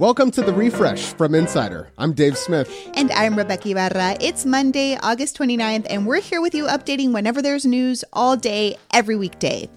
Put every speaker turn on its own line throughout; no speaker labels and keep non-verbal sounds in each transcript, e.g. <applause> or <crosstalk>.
Welcome to the refresh from Insider. I'm Dave Smith.
And I'm Rebeca Ibarra. It's Monday, August 29th, and we're here with you updating whenever there's news all day, every weekday.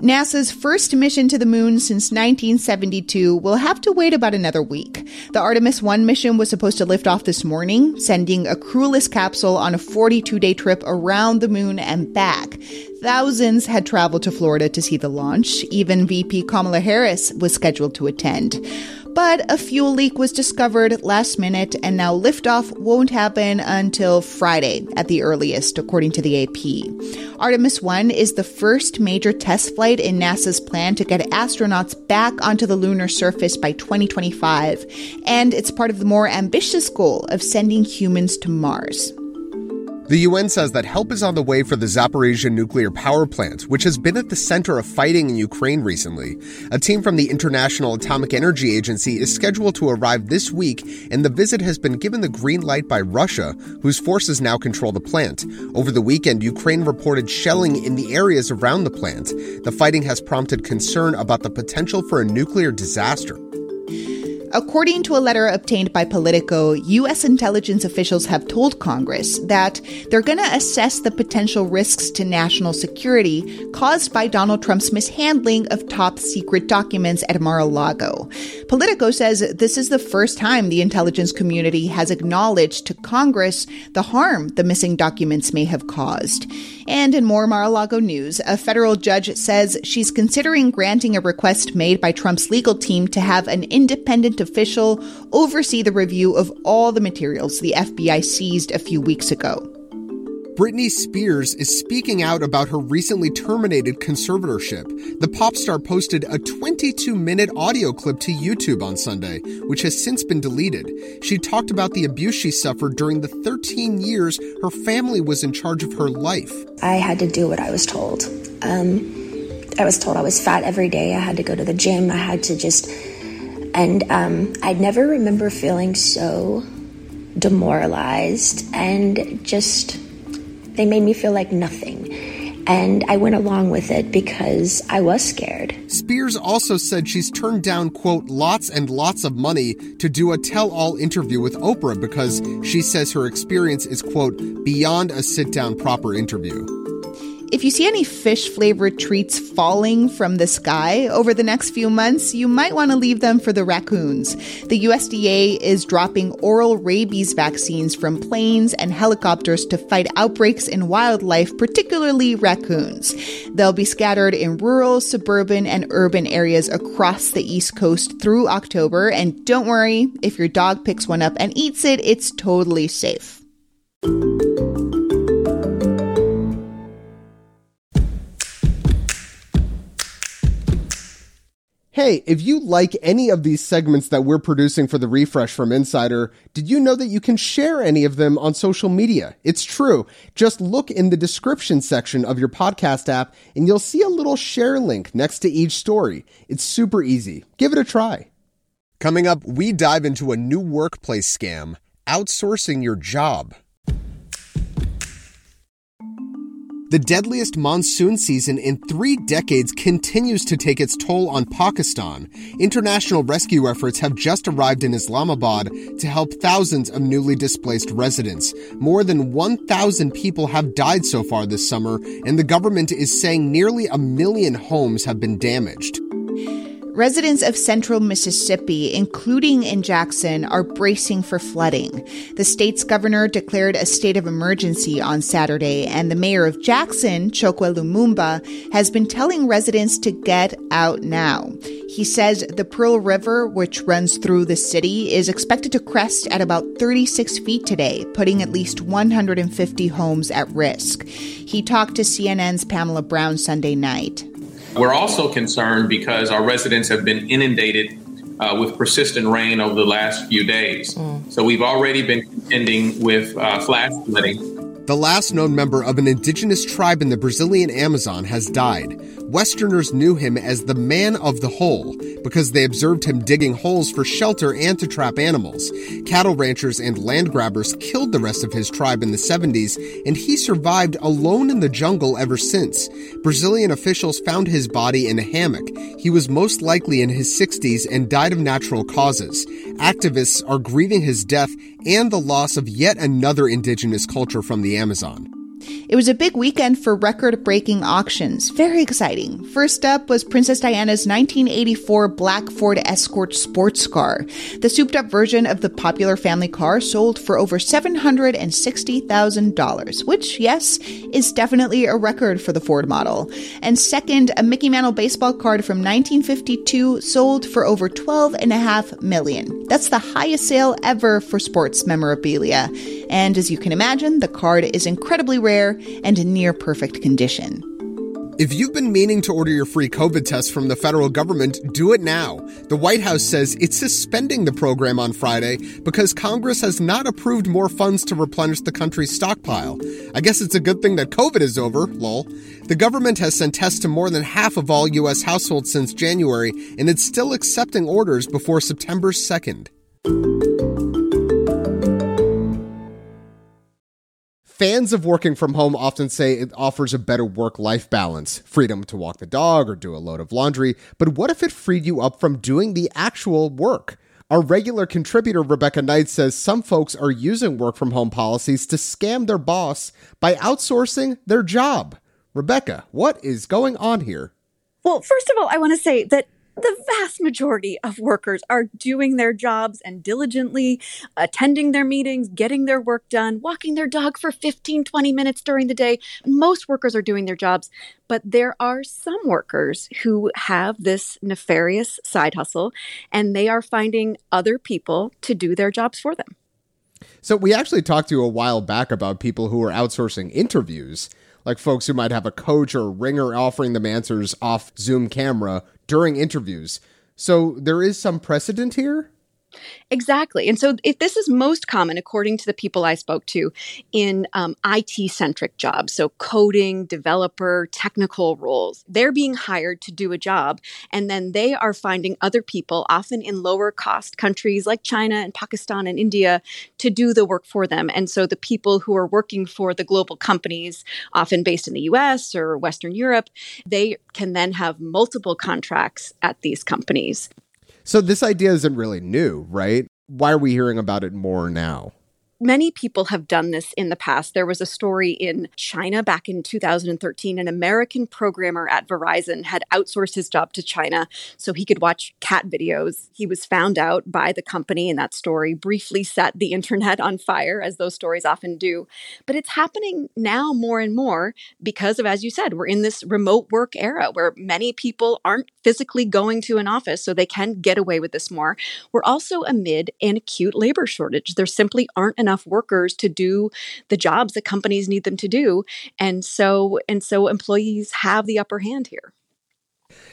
NASA's first mission to the moon since 1972 will have to wait about another week. The Artemis 1 mission was supposed to lift off this morning, sending a crewless capsule on a 42 day trip around the moon and back. Thousands had traveled to Florida to see the launch. Even VP Kamala Harris was scheduled to attend. But a fuel leak was discovered last minute, and now liftoff won't happen until Friday at the earliest, according to the AP. Artemis 1 is the first major test flight in NASA's plan to get astronauts back onto the lunar surface by 2025, and it's part of the more ambitious goal of sending humans to Mars.
The UN says that help is on the way for the Zaporizhia nuclear power plant, which has been at the center of fighting in Ukraine recently. A team from the International Atomic Energy Agency is scheduled to arrive this week, and the visit has been given the green light by Russia, whose forces now control the plant. Over the weekend, Ukraine reported shelling in the areas around the plant. The fighting has prompted concern about the potential for a nuclear disaster.
According to a letter obtained by Politico, U.S. intelligence officials have told Congress that they're going to assess the potential risks to national security caused by Donald Trump's mishandling of top secret documents at Mar a Lago. Politico says this is the first time the intelligence community has acknowledged to Congress the harm the missing documents may have caused. And in more Mar a Lago news, a federal judge says she's considering granting a request made by Trump's legal team to have an independent official oversee the review of all the materials the FBI seized a few weeks ago.
Britney Spears is speaking out about her recently terminated conservatorship. The pop star posted a 22 minute audio clip to YouTube on Sunday, which has since been deleted. She talked about the abuse she suffered during the 13 years her family was in charge of her life.
I had to do what I was told. Um, I was told I was fat every day. I had to go to the gym. I had to just and um, I never remember feeling so demoralized and just, they made me feel like nothing. And I went along with it because I was scared.
Spears also said she's turned down, quote, lots and lots of money to do a tell all interview with Oprah because she says her experience is, quote, beyond a sit down proper interview.
If you see any fish flavored treats falling from the sky over the next few months, you might want to leave them for the raccoons. The USDA is dropping oral rabies vaccines from planes and helicopters to fight outbreaks in wildlife, particularly raccoons. They'll be scattered in rural, suburban, and urban areas across the East Coast through October. And don't worry, if your dog picks one up and eats it, it's totally safe.
Hey, if you like any of these segments that we're producing for the refresh from Insider, did you know that you can share any of them on social media? It's true. Just look in the description section of your podcast app and you'll see a little share link next to each story. It's super easy. Give it a try. Coming up, we dive into a new workplace scam outsourcing your job. The deadliest monsoon season in three decades continues to take its toll on Pakistan. International rescue efforts have just arrived in Islamabad to help thousands of newly displaced residents. More than 1,000 people have died so far this summer, and the government is saying nearly a million homes have been damaged.
Residents of central Mississippi, including in Jackson, are bracing for flooding. The state's governor declared a state of emergency on Saturday, and the mayor of Jackson, Chokwe Lumumba, has been telling residents to get out now. He says the Pearl River, which runs through the city, is expected to crest at about 36 feet today, putting at least 150 homes at risk. He talked to CNN's Pamela Brown Sunday night.
We're also concerned because our residents have been inundated uh, with persistent rain over the last few days. Mm. So we've already been contending with uh, flash flooding.
The last known member of an indigenous tribe in the Brazilian Amazon has died. Westerners knew him as the man of the hole because they observed him digging holes for shelter and to trap animals. Cattle ranchers and land grabbers killed the rest of his tribe in the 70s, and he survived alone in the jungle ever since. Brazilian officials found his body in a hammock. He was most likely in his 60s and died of natural causes. Activists are grieving his death and the loss of yet another indigenous culture from the Amazon.
It was a big weekend for record breaking auctions. Very exciting. First up was Princess Diana's 1984 black Ford Escort sports car. The souped up version of the popular family car sold for over $760,000, which, yes, is definitely a record for the Ford model. And second, a Mickey Mantle baseball card from 1952 sold for over $12.5 million. That's the highest sale ever for sports memorabilia. And as you can imagine, the card is incredibly rare and in near perfect condition.
If you've been meaning to order your free COVID test from the federal government, do it now. The White House says it's suspending the program on Friday because Congress has not approved more funds to replenish the country's stockpile. I guess it's a good thing that COVID is over, lol. The government has sent tests to more than half of all U.S. households since January, and it's still accepting orders before September 2nd. Fans of working from home often say it offers a better work life balance, freedom to walk the dog or do a load of laundry. But what if it freed you up from doing the actual work? Our regular contributor, Rebecca Knight, says some folks are using work from home policies to scam their boss by outsourcing their job. Rebecca, what is going on here?
Well, first of all, I want to say that the vast majority of workers are doing their jobs and diligently attending their meetings, getting their work done, walking their dog for 15, 20 minutes during the day. Most workers are doing their jobs, but there are some workers who have this nefarious side hustle and they are finding other people to do their jobs for them.
So, we actually talked to you a while back about people who are outsourcing interviews like folks who might have a coach or a ringer offering them answers off Zoom camera during interviews. So there is some precedent here?
Exactly. And so, if this is most common, according to the people I spoke to, in um, IT centric jobs, so coding, developer, technical roles, they're being hired to do a job. And then they are finding other people, often in lower cost countries like China and Pakistan and India, to do the work for them. And so, the people who are working for the global companies, often based in the US or Western Europe, they can then have multiple contracts at these companies.
So this idea isn't really new, right? Why are we hearing about it more now?
Many people have done this in the past. There was a story in China back in 2013. An American programmer at Verizon had outsourced his job to China so he could watch cat videos. He was found out by the company, and that story briefly set the internet on fire, as those stories often do. But it's happening now more and more because of, as you said, we're in this remote work era where many people aren't physically going to an office, so they can get away with this more. We're also amid an acute labor shortage. There simply aren't enough enough workers to do the jobs that companies need them to do. And so and so employees have the upper hand here.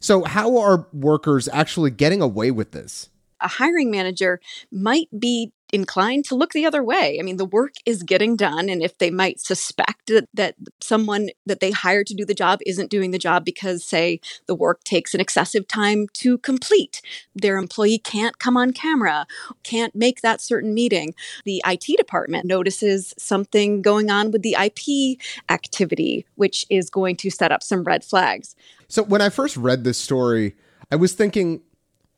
So how are workers actually getting away with this?
a hiring manager might be inclined to look the other way. I mean, the work is getting done. And if they might suspect that, that someone that they hired to do the job isn't doing the job because, say, the work takes an excessive time to complete, their employee can't come on camera, can't make that certain meeting, the IT department notices something going on with the IP activity, which is going to set up some red flags.
So when I first read this story, I was thinking,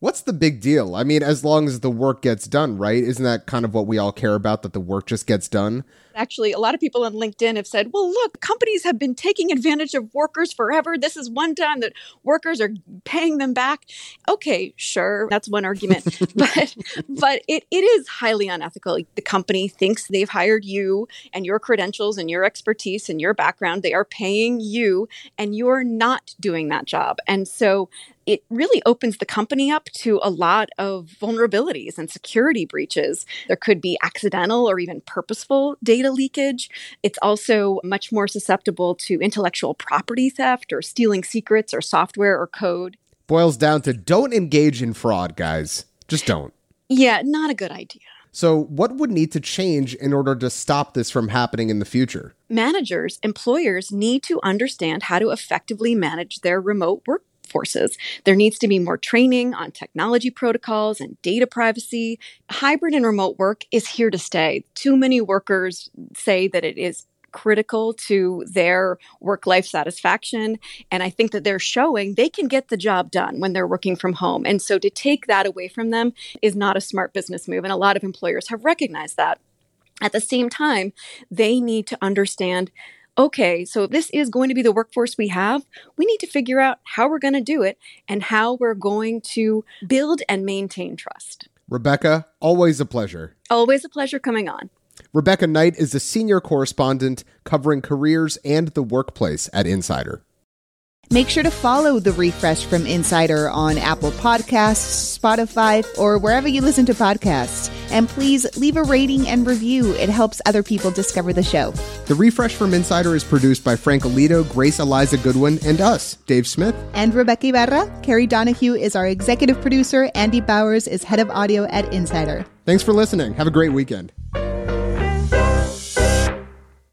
What's the big deal? I mean, as long as the work gets done, right? Isn't that kind of what we all care about that the work just gets done?
Actually, a lot of people on LinkedIn have said, well, look, companies have been taking advantage of workers forever. This is one time that workers are paying them back. Okay, sure, that's one argument. <laughs> but but it, it is highly unethical. The company thinks they've hired you and your credentials and your expertise and your background. They are paying you and you're not doing that job. And so it really opens the company up to a lot of vulnerabilities and security breaches. There could be accidental or even purposeful data leakage. It's also much more susceptible to intellectual property theft or stealing secrets or software or code.
Boils down to don't engage in fraud, guys. Just don't.
Yeah, not a good idea.
So, what would need to change in order to stop this from happening in the future?
Managers, employers need to understand how to effectively manage their remote work forces. There needs to be more training on technology protocols and data privacy. Hybrid and remote work is here to stay. Too many workers say that it is critical to their work life satisfaction. And I think that they're showing they can get the job done when they're working from home. And so to take that away from them is not a smart business move. And a lot of employers have recognized that. At the same time, they need to understand okay, so this is going to be the workforce we have, we need to figure out how we're going to do it and how we're going to build and maintain trust.
Rebecca, always a pleasure.
Always a pleasure coming on.
Rebecca Knight is a senior correspondent covering careers and the workplace at Insider.
Make sure to follow the refresh from Insider on Apple Podcasts, Spotify, or wherever you listen to podcasts. And please leave a rating and review. It helps other people discover the show.
The refresh from Insider is produced by Frank Alito, Grace Eliza Goodwin, and us, Dave Smith.
And Rebeca Ibarra. Carrie Donahue is our executive producer. Andy Bowers is head of audio at Insider.
Thanks for listening. Have a great weekend.